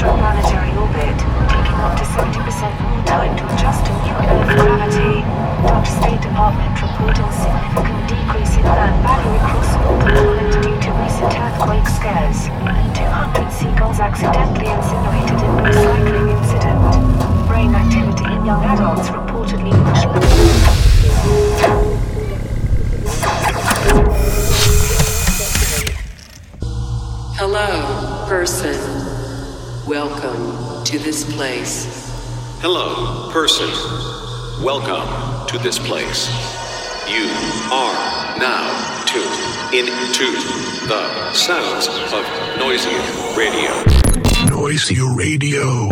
extraplanetary orbit, taking up to 70% person. Welcome to this place. You are now tuned into the sounds of Noisia Radio. Noisia Radio.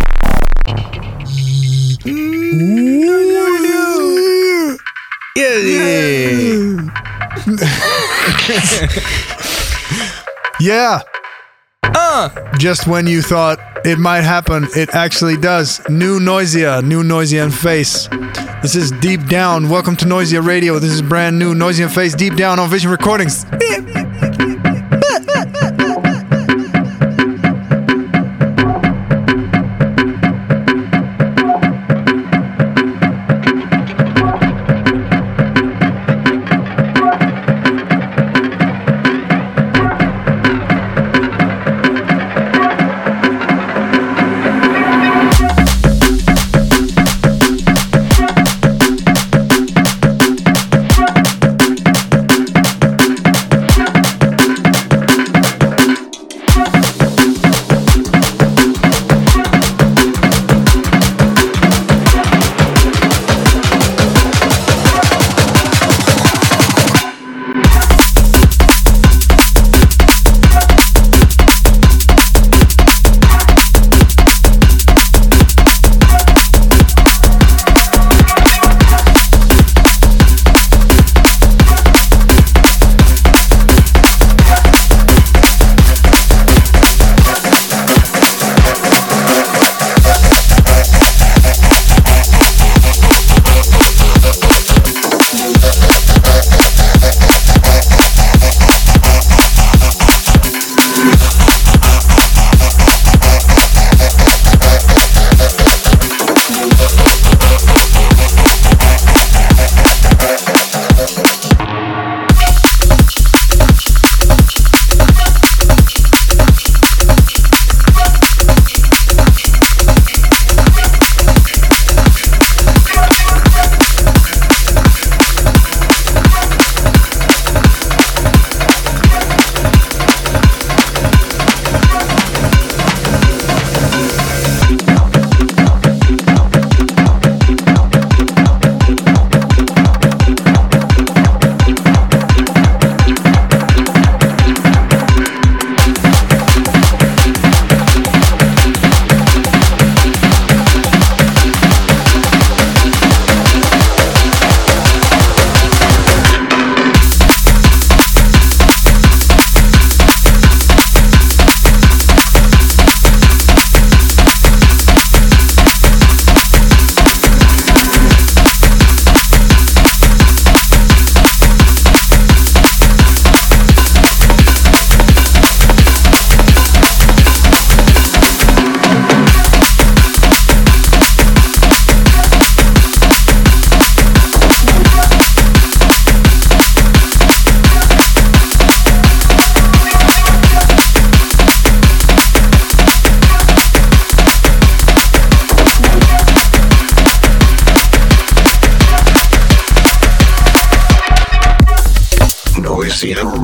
Yeah. Uh. Just when you thought it might happen, it actually does. New Noisia, new Noisia and Phace. This is Deep Down. Welcome to Noisia Radio. This is brand new Noisia and Phace Deep Down on Vision Recordings.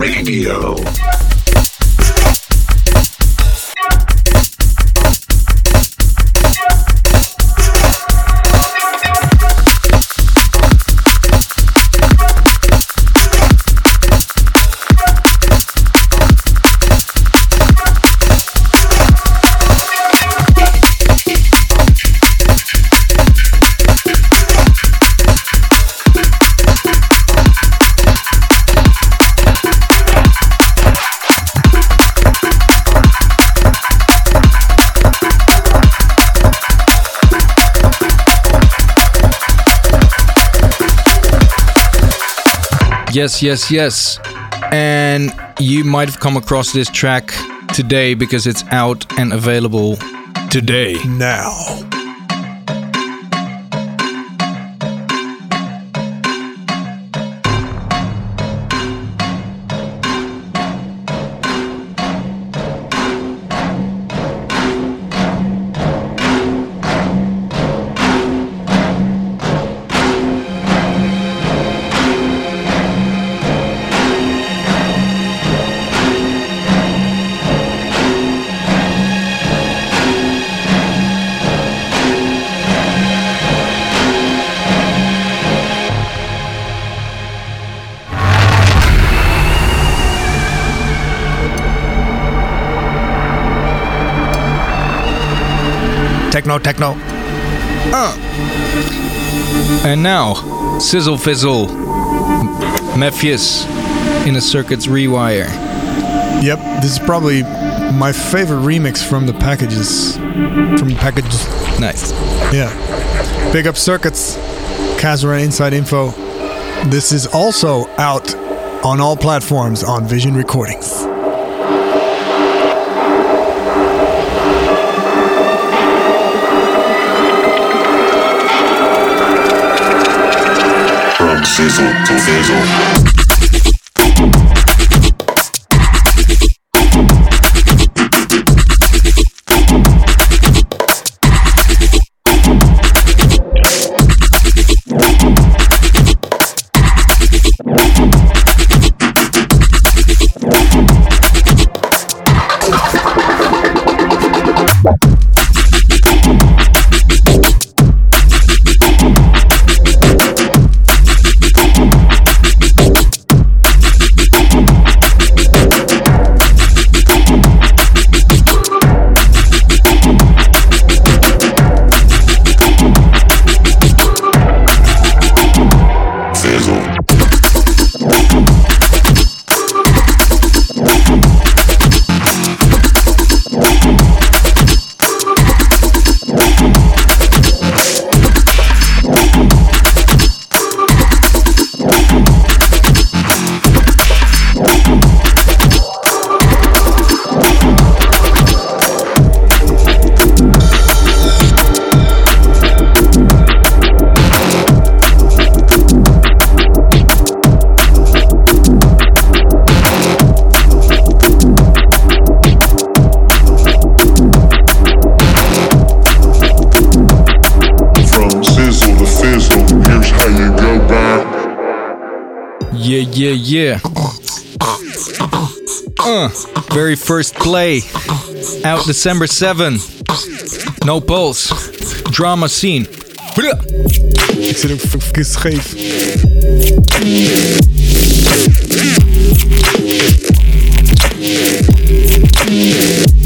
Radio. Yes, yes, yes. And you might have come across this track today because it's out and available today. now. Sizzle Fizzle, Mefjus in a Circuits Rewire. Yep, this is probably my favorite remix from the packages. From the packages. Nice. Yeah. Big up circuits. Kasra Inside Info. This is also out on all platforms on Vision Recordings. Sizzle to fizzle. Yeah, yeah, yeah. Uh, very first play. Out December 7. No Pulse. Drama Scene. Ik zit scheef. Yeah.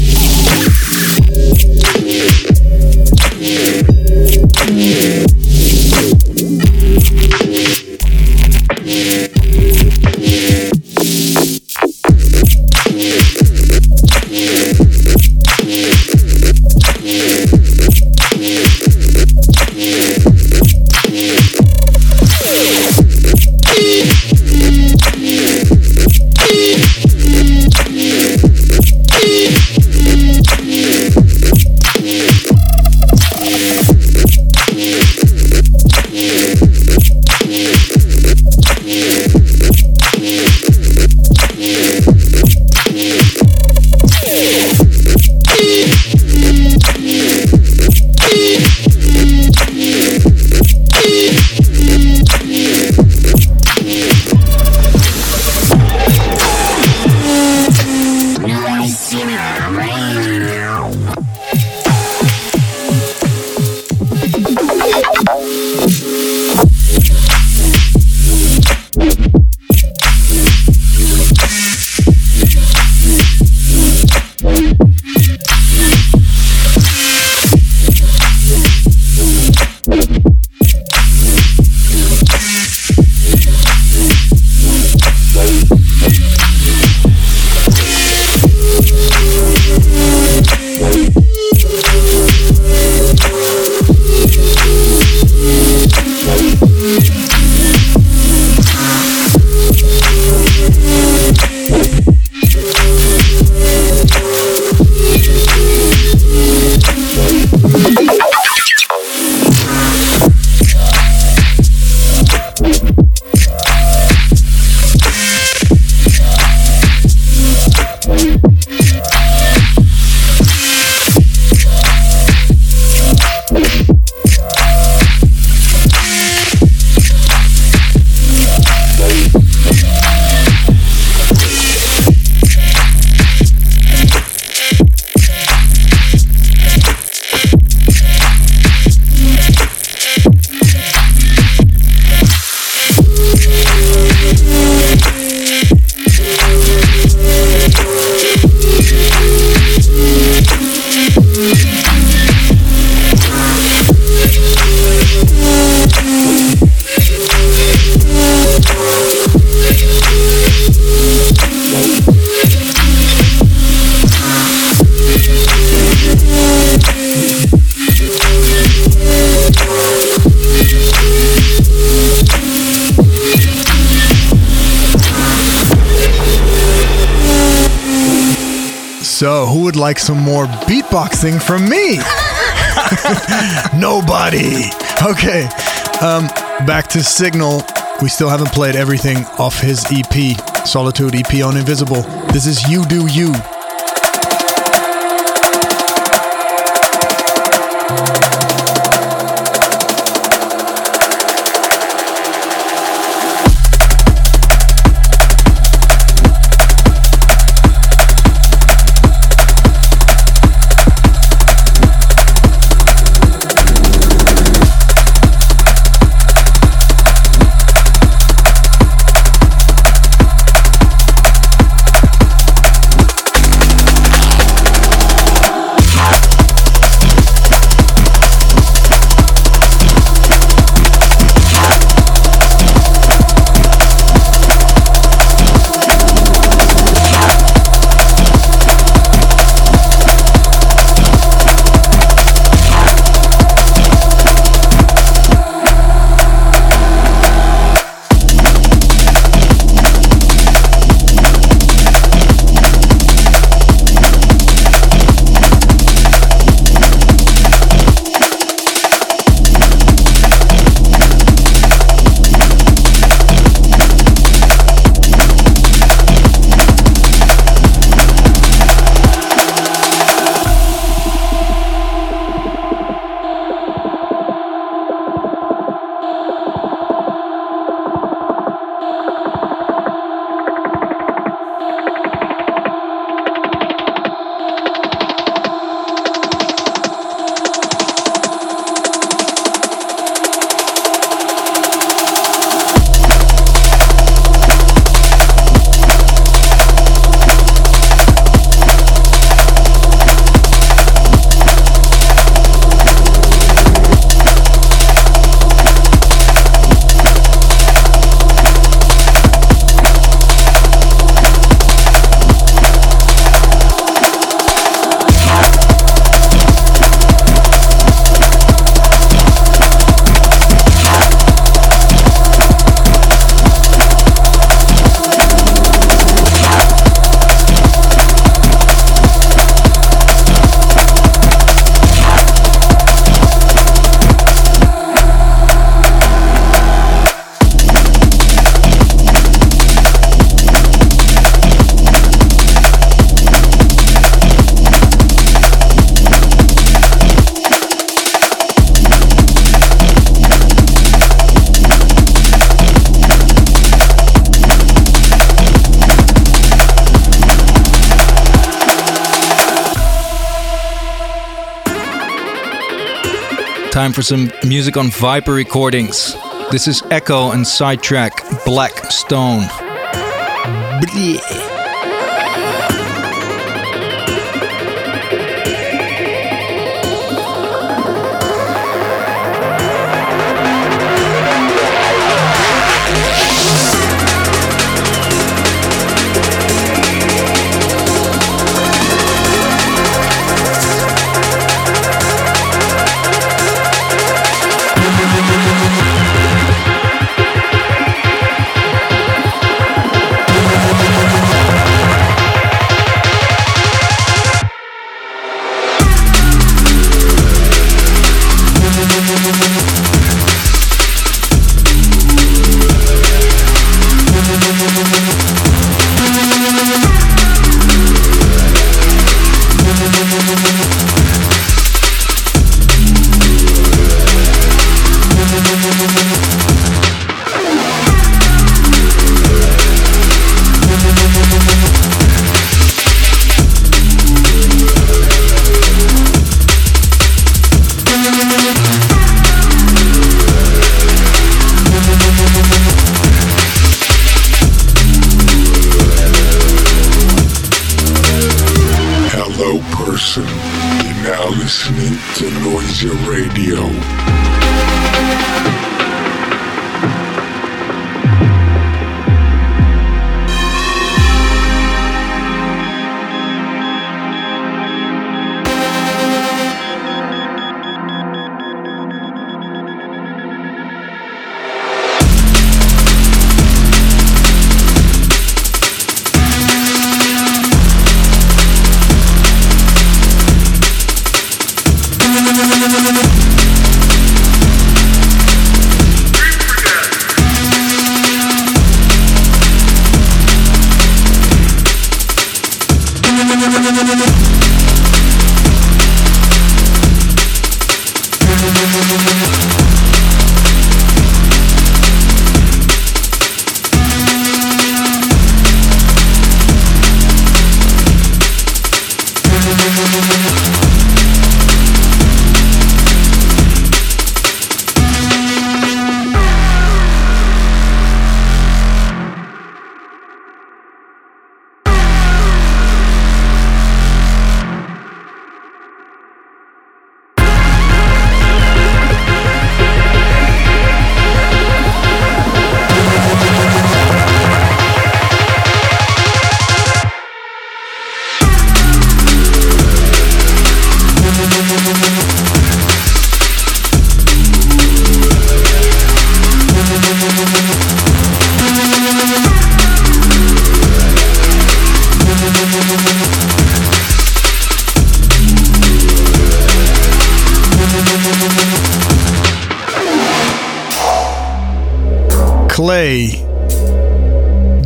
More beatboxing from me? Nobody. Okay. Um, back to Signal. We still haven't played everything off his EP, Solitude EP on Invisible. This is You Do You. Time for some music on Viper recordings. This is Echo and Sidetrack Black Stone. Person. You're now listening to Noisia Radio.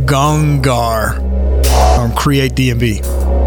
Gongar on Create DMV.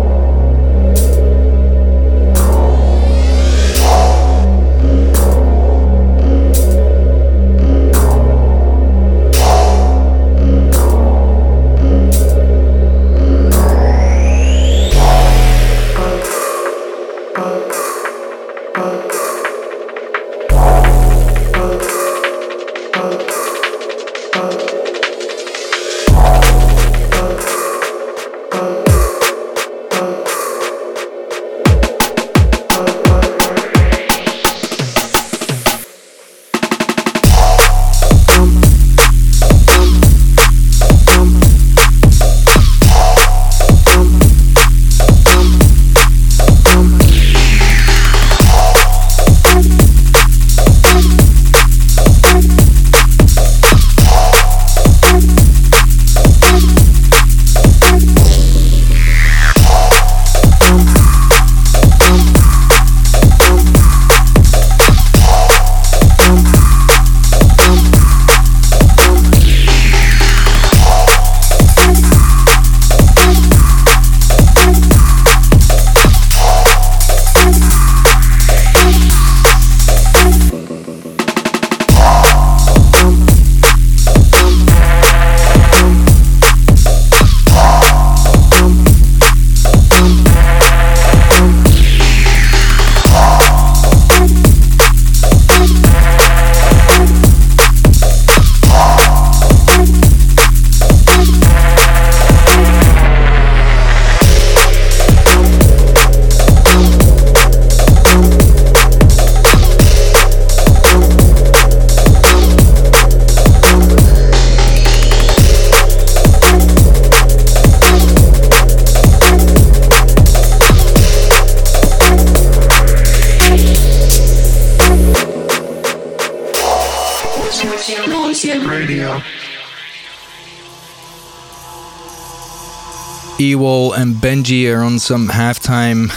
Ewol and Benji are on some halftime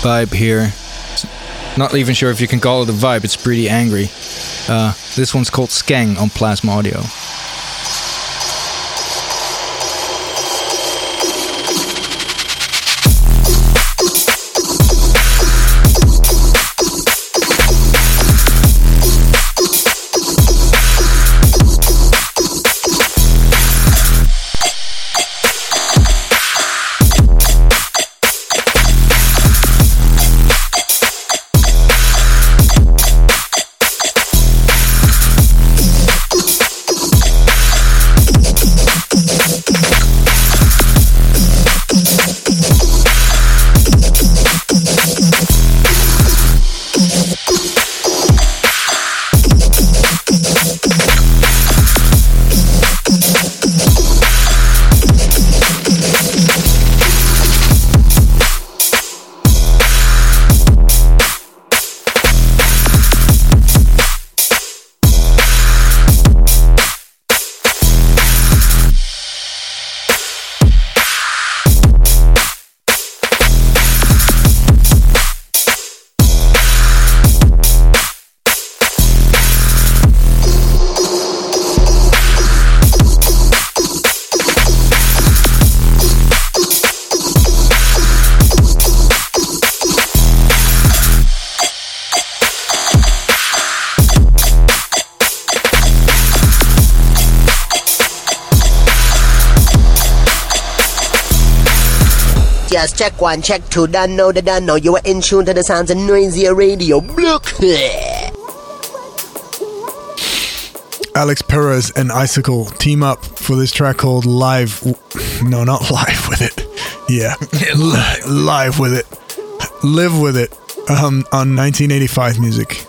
vibe here. Not even sure if you can call it a vibe, it's pretty angry. Uh, this one's called Skeng on Plasma Audio. Just check one, check two, done know the done know. You are in tune to the sounds of Noisia radio. Look. Alix Perez and Icicle team up for this track called Live. No, not Live with it. Yeah, Live with it. Live with it um, on 1985 music.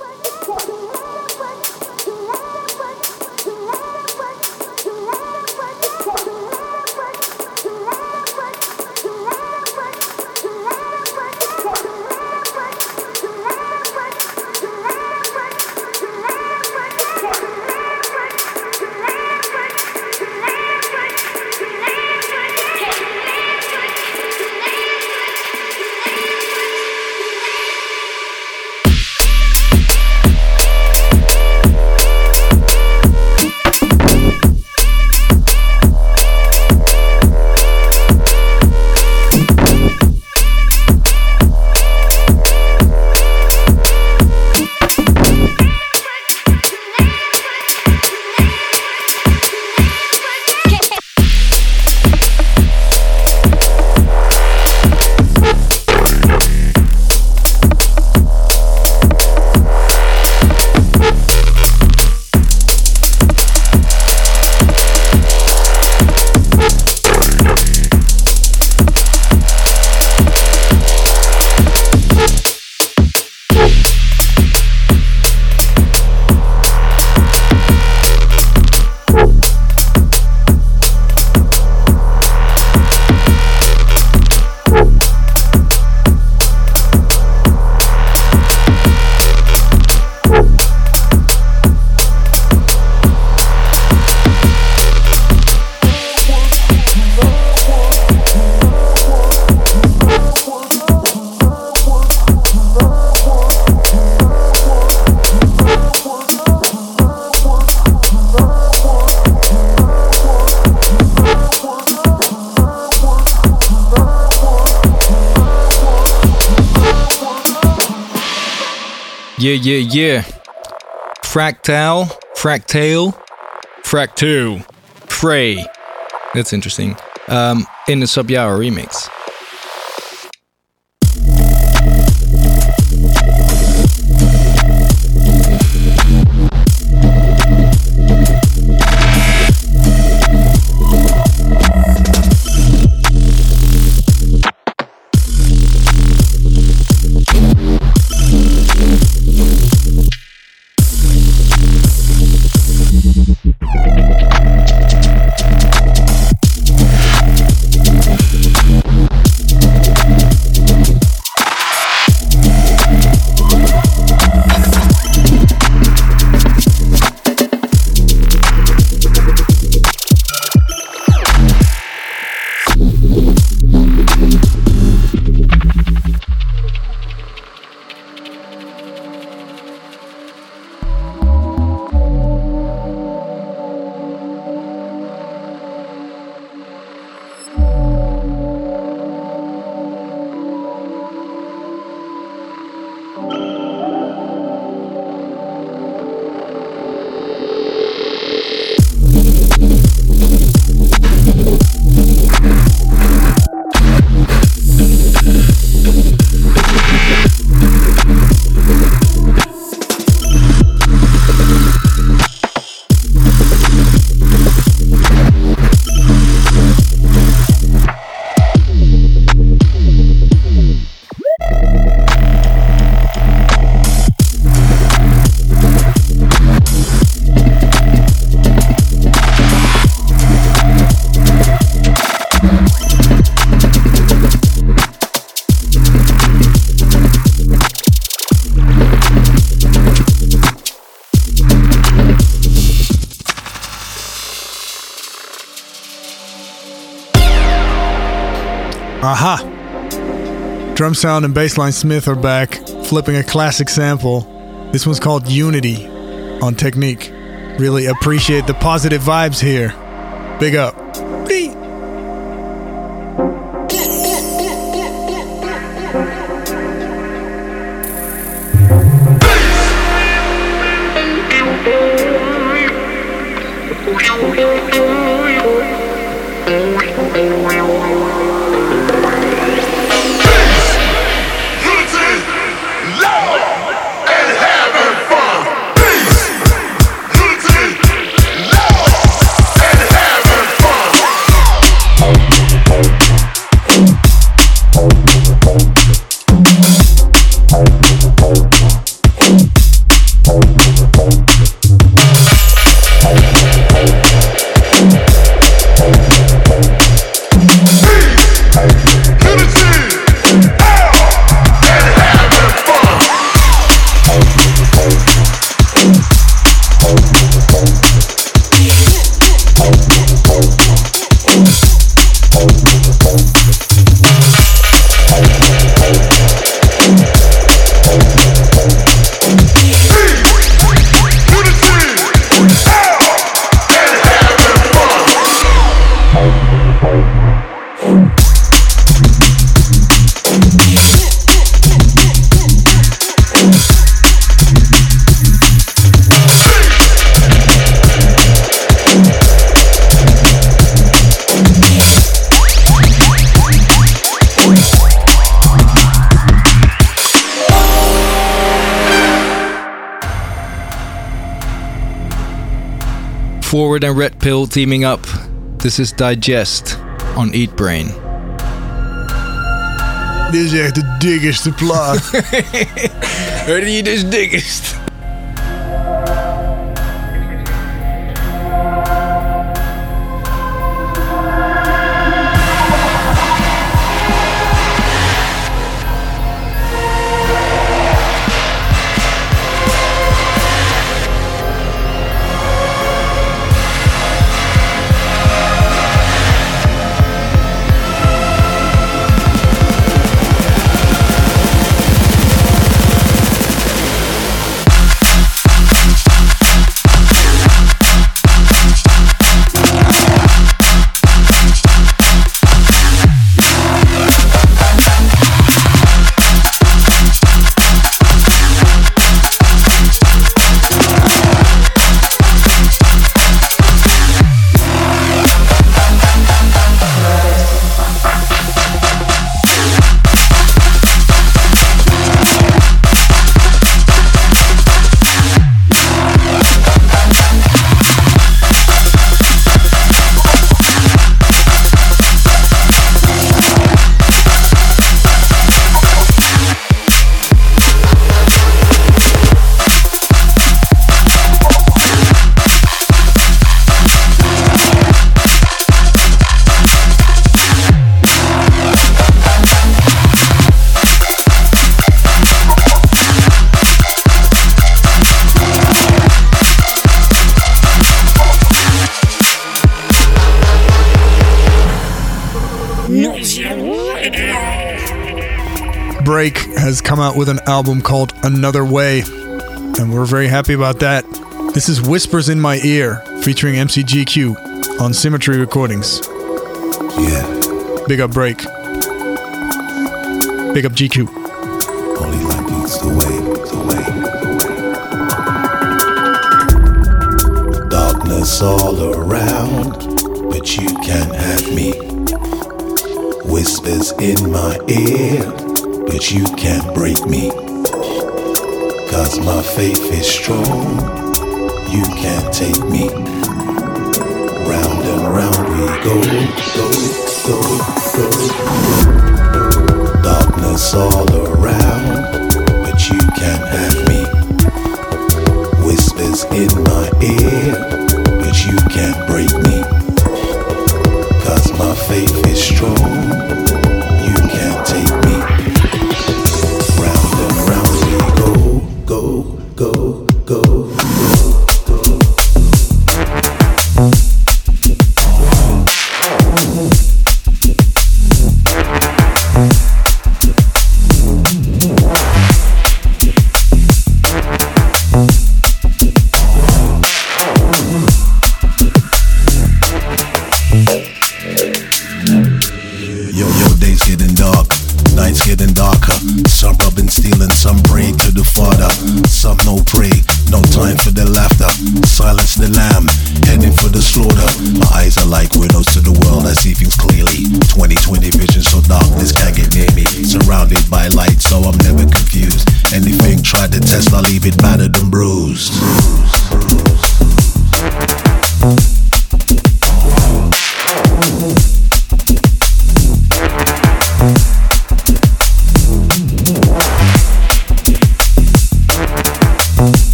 Yeah, yeah, yeah. Fractal, fractale, fractal, fray. That's interesting. Um, in the Subyawa remix. Drum Sound and Bassline Smith are back, flipping a classic sample. This one's called Unity on Technique. Really appreciate the positive vibes here. Big up. Forward and Red Pill teaming up. This is Digest on Eat Brain. Dit is echt de diggeste plaat. Je dus diggest? Out with an album called Another Way, and we're very happy about that. This is Whispers in My Ear featuring MCGQ on Symmetry Recordings. Yeah, Big up Break. Big up GQ. only like leads the way, the way. The way. Darkness all around, but you can't have me. Whispers in my ear, but you can't break me. Cause my faith is strong, you can't take me. Round and round we go, go, go, go, go. Darkness all around, but you can't have me. Whispers in my ear, but you can't break me. Cause my faith is strong, you can't take me. Some no pray, no time for the laughter. Silence the lamb, heading for the slaughter. My eyes are like windows to the world, I see things clearly. 2020 vision, so darkness can't get near me. Surrounded by light, so I'm never confused. Anything tried to test, I leave it battered and bruised.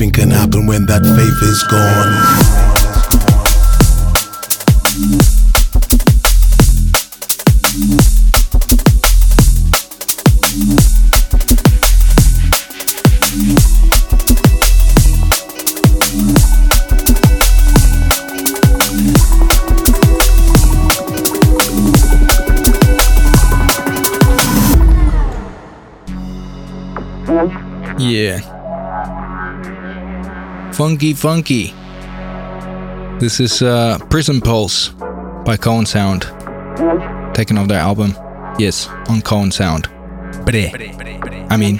Anything can happen when that faith is gone. Funky, funky. This is uh, Prison Pulse by KOAN Sound, taken off their album. Yes, on KOAN Sound. Bre. I mean,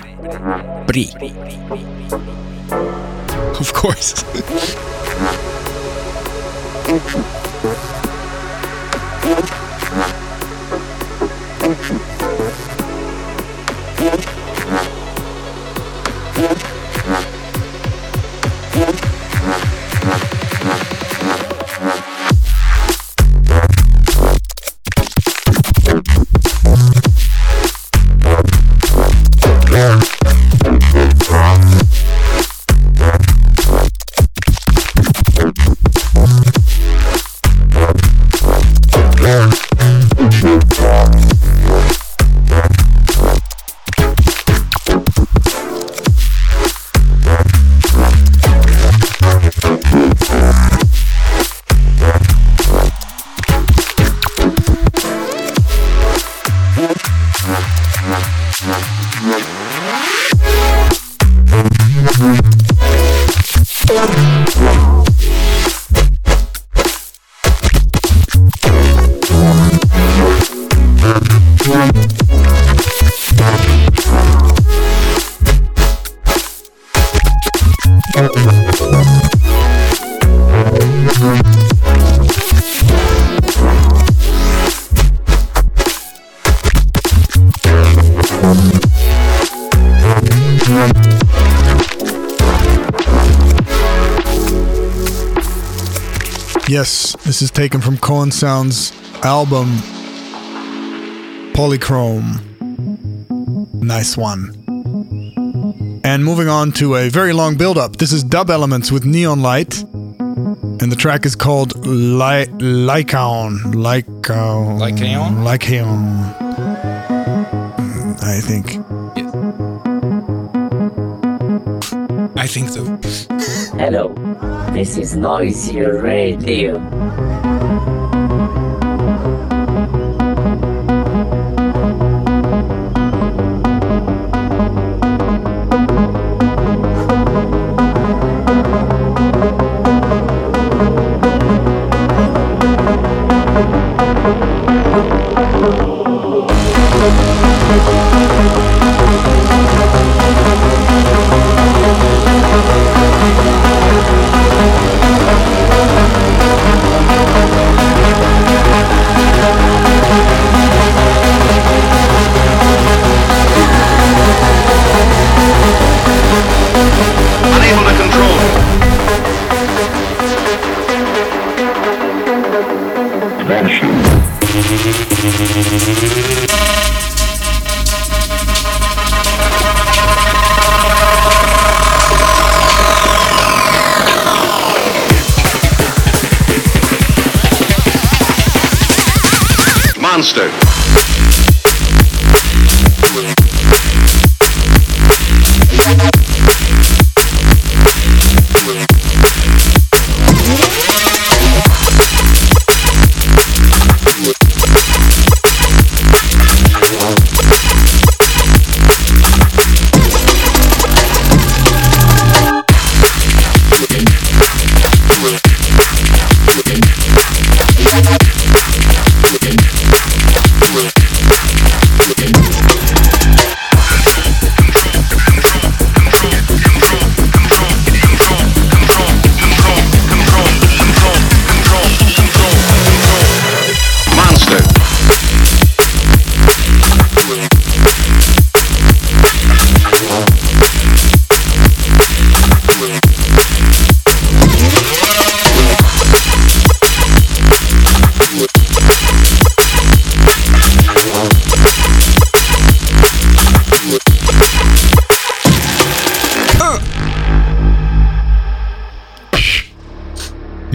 Bre. Of course. is taken from KOAN Sound's album Polychrome. Nice one. And moving on to a very long build up. This is Dub Elements with Neon Light. And the track is called Ly- Lycaon. Lycaon. Lycaon? Lycaon. I think. I think so. Hello, this is Noisia Radio.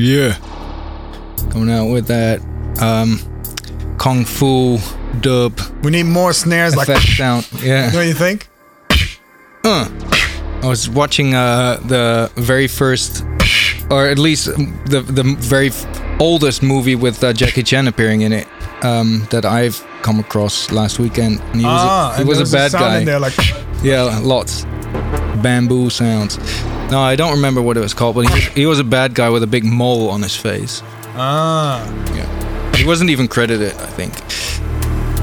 Yeah. Coming out with that um, Kung Fu dub We need more snares like. effect sound. Yeah. What do you think? Uh, I was watching uh, the very first, or at least the the very oldest movie with uh, Jackie Chan appearing in it um, that I've come across last weekend. And he was ah, a, he was a bad sound guy. in there like. Yeah, lots. Bamboo sounds. No, I don't remember what it was called, but he was, he was a bad guy with a big mole on his face. Ah. Yeah. He wasn't even credited, I think.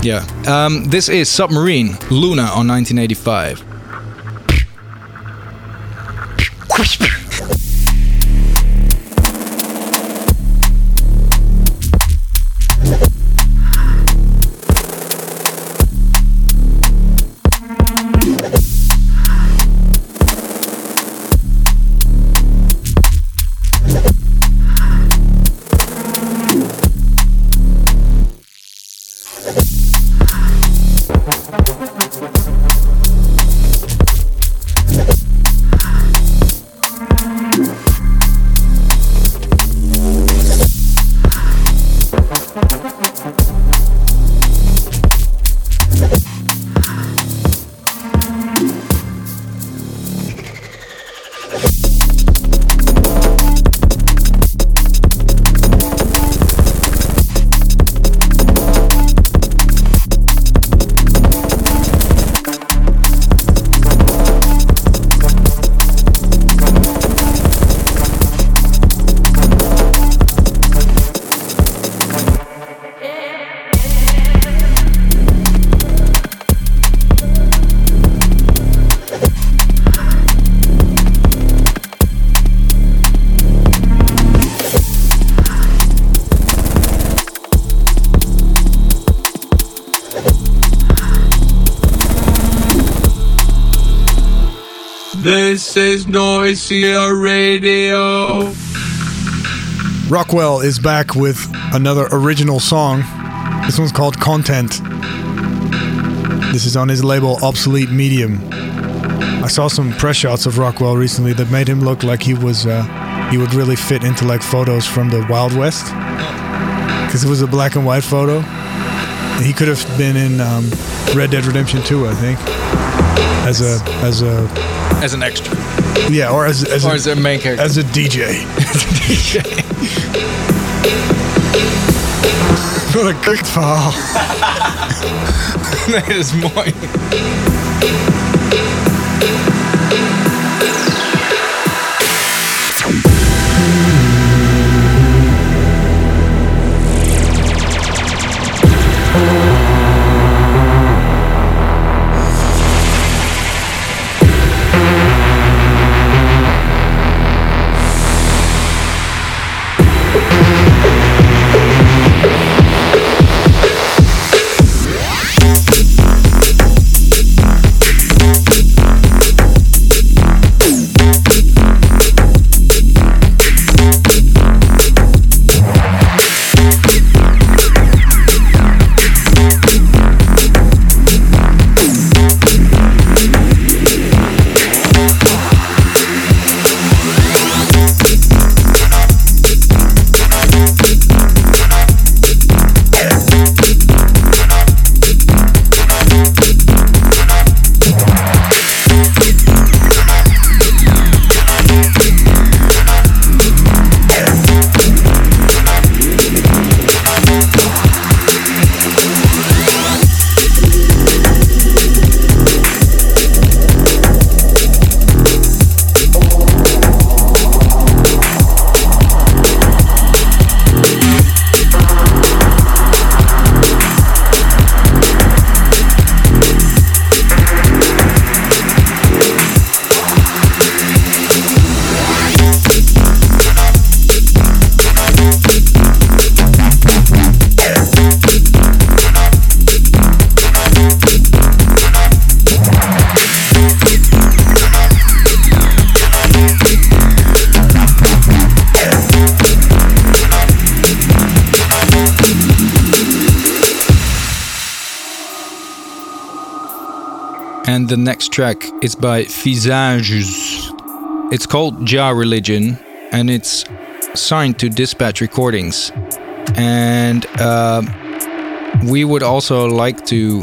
Yeah. Um, this is Submarine, Luna on 1985. Is Noisia Radio. Rockwell is back with another original song. This one's called Content. This is on his label Obsolete Medium. I saw some press shots of Rockwell recently that made him look like he was uh, he would really fit into like photos from the Wild West because it was a black and white photo. He could have been in um, Red Dead Redemption 2, I think, as a as a as an extra. Yeah, or as as, or a, as a main character. As a DJ. DJ. Wat een kutverhaal. nee, dat is mooi. Track is by Visages. It's called Jah Religion and it's signed to Dispatch Recordings. And uh, we would also like to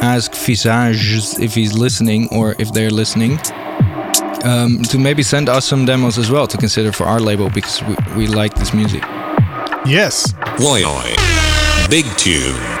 ask Visages if he's listening or if they're listening um, to maybe send us some demos as well to consider for our label because we, we like this music. Yes. Why I? Big tune.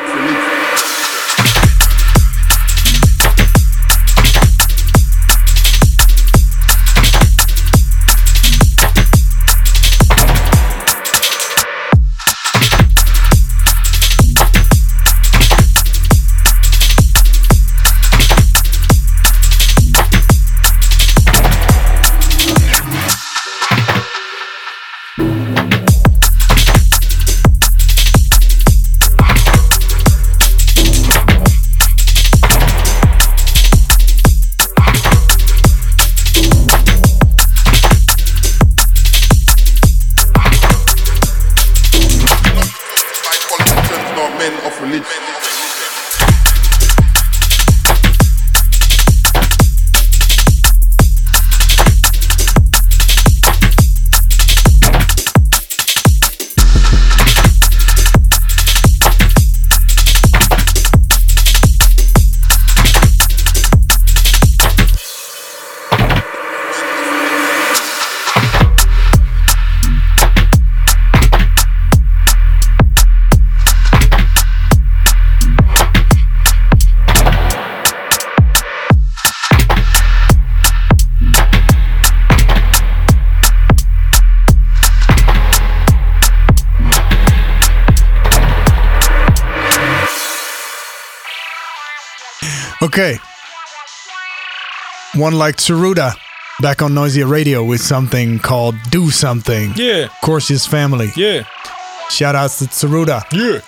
Okay. One like Tsuruda back on Noisia Radio with something called Do Something. Yeah. Of course, his family. Yeah. Shout outs to Tsuruda. Yeah.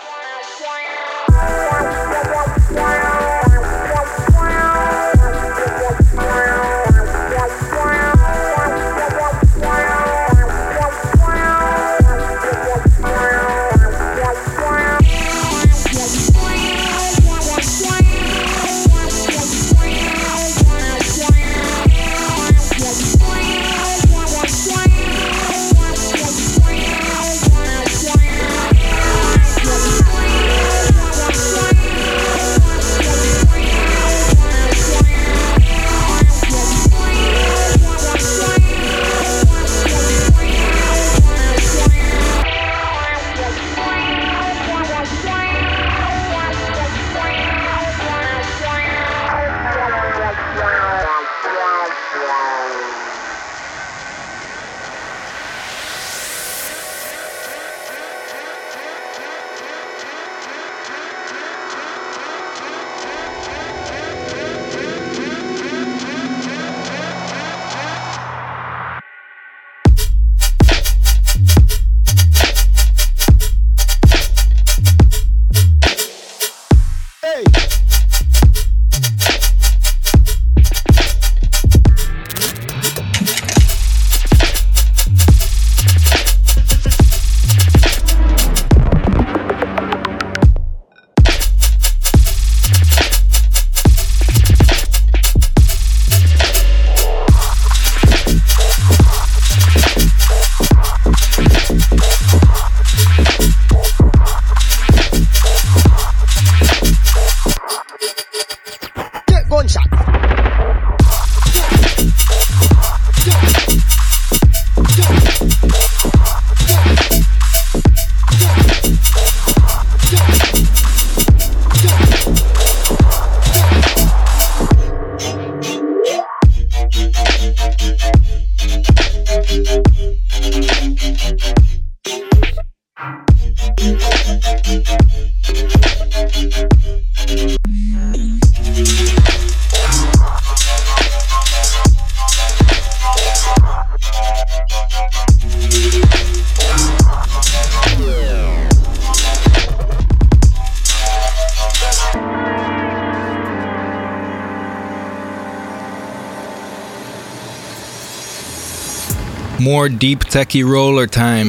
More deep techie roller time.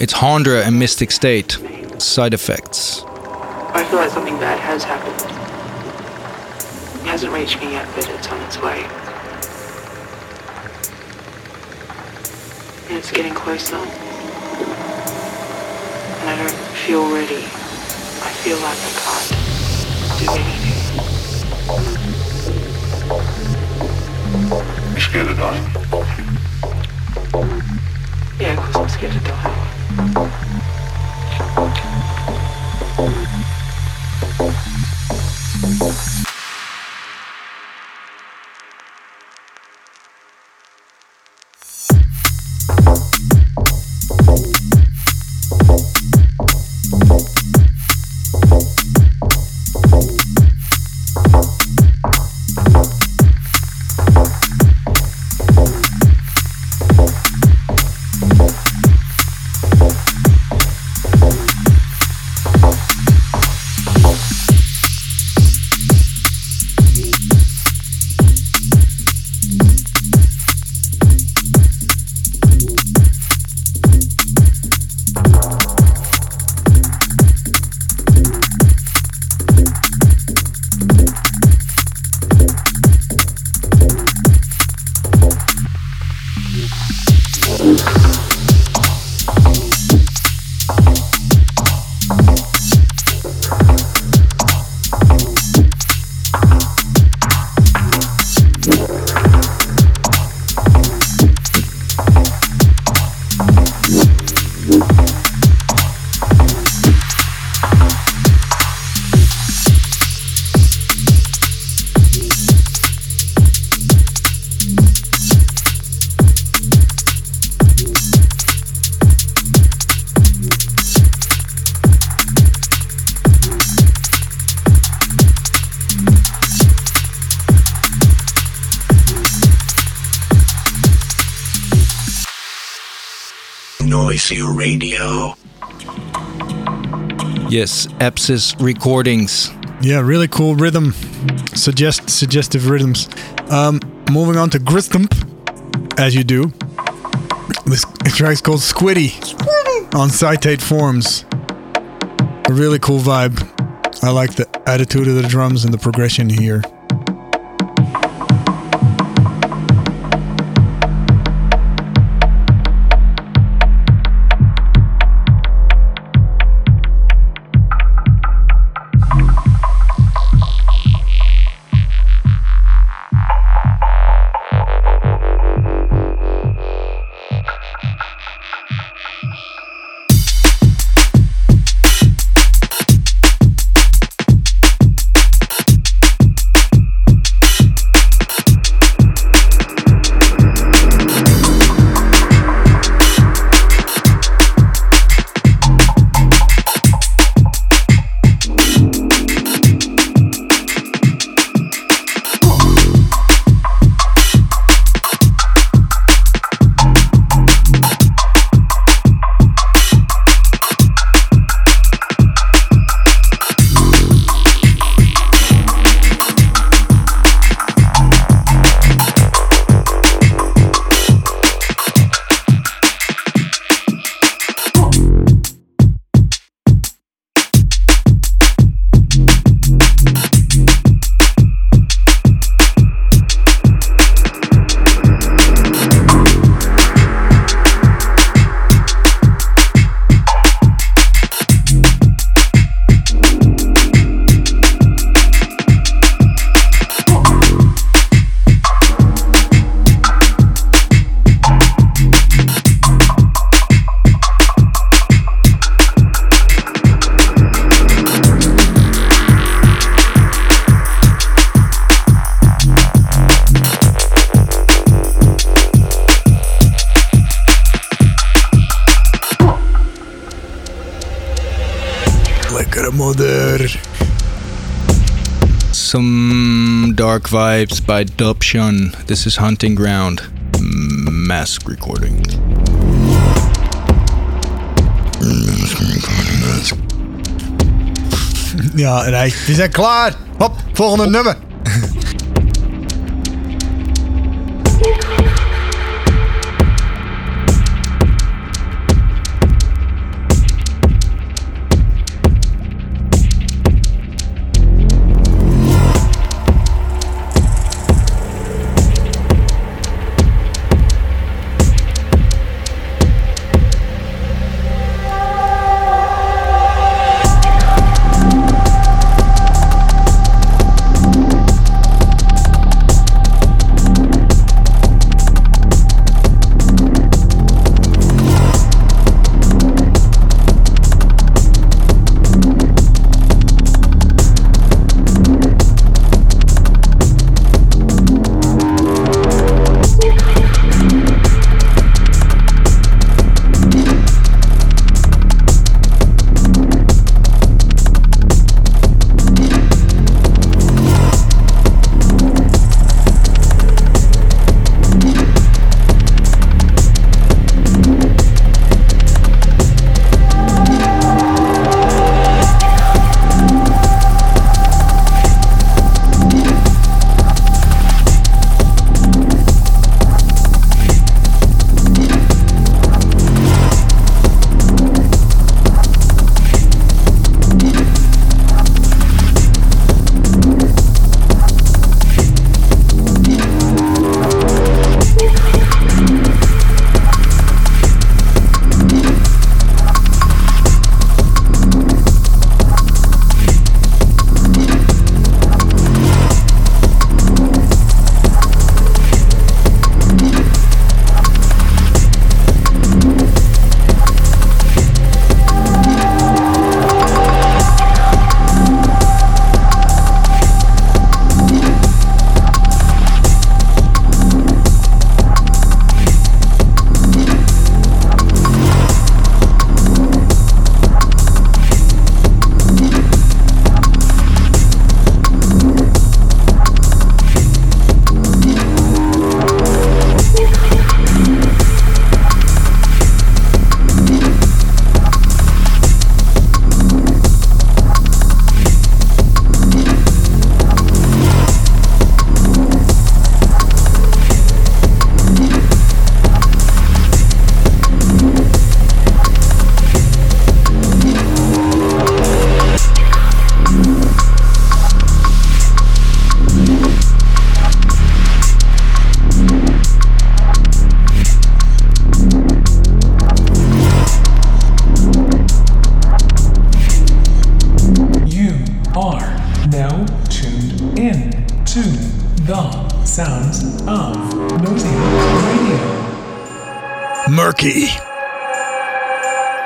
It's Hondra and Mystic State. Side effects. I feel like something bad has happened. It hasn't reached me yet, but it's on its way. And it's getting closer. And I don't feel ready. I feel like I can't do anything. You scared of dying? Yeah, because I'm Noisia Radio. Yes, Epsis Recordings. Yeah, really cool rhythm. Suggest suggestive rhythms. Um, moving on to Gristhump, as you do. This track's called Squiddy on Citate Forms. A really cool vibe. I like the attitude of the drums and the progression here. Vibes by Dubshun. This is Hunting Ground. Mask recording. Ja, nee, die zijn klaar. Hop, volgende nummer.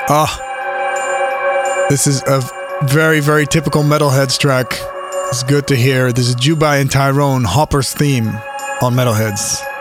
Ah. This is a very, very typical Metalheadz track. It's good to hear. This is Jubei and Tyrone, Hopper's theme on Metalheadz.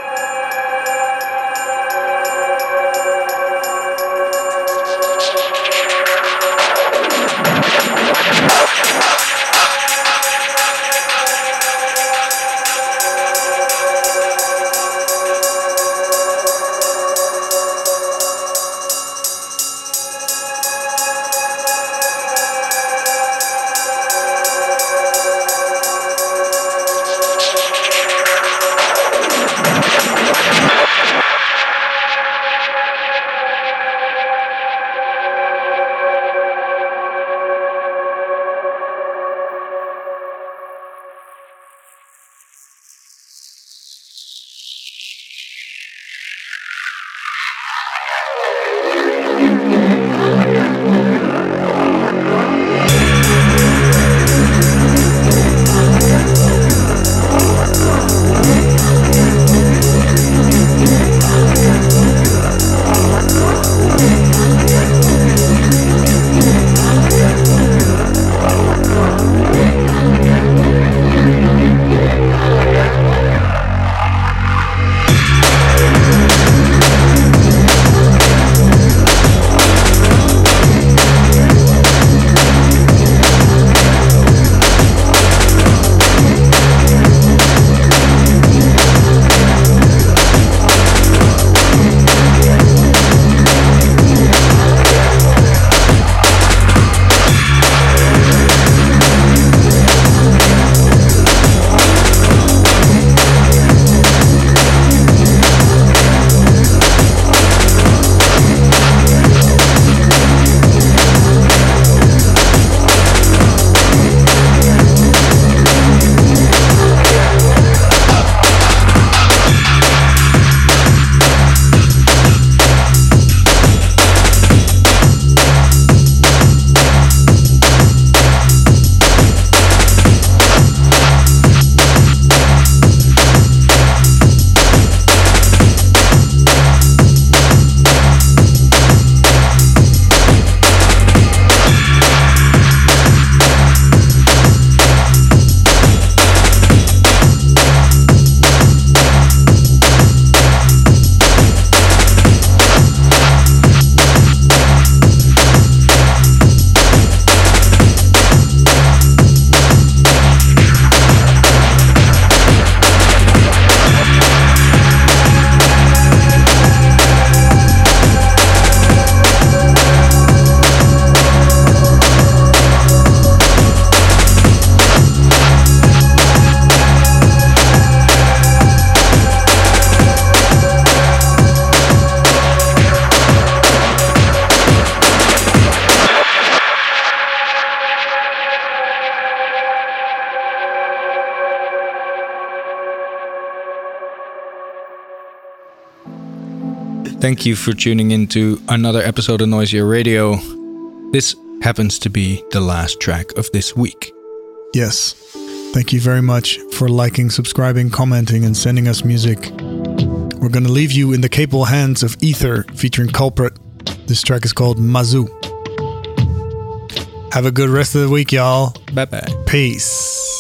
Thank you for tuning in to another episode of Noisia Radio. This happens to be the last track of this week. Yes. Thank you very much for liking, subscribing, commenting, and sending us music. We're going to leave you in the capable hands of Ether featuring Culprit. This track is called Mazu. Have a good rest of the week, y'all. Bye bye. Peace.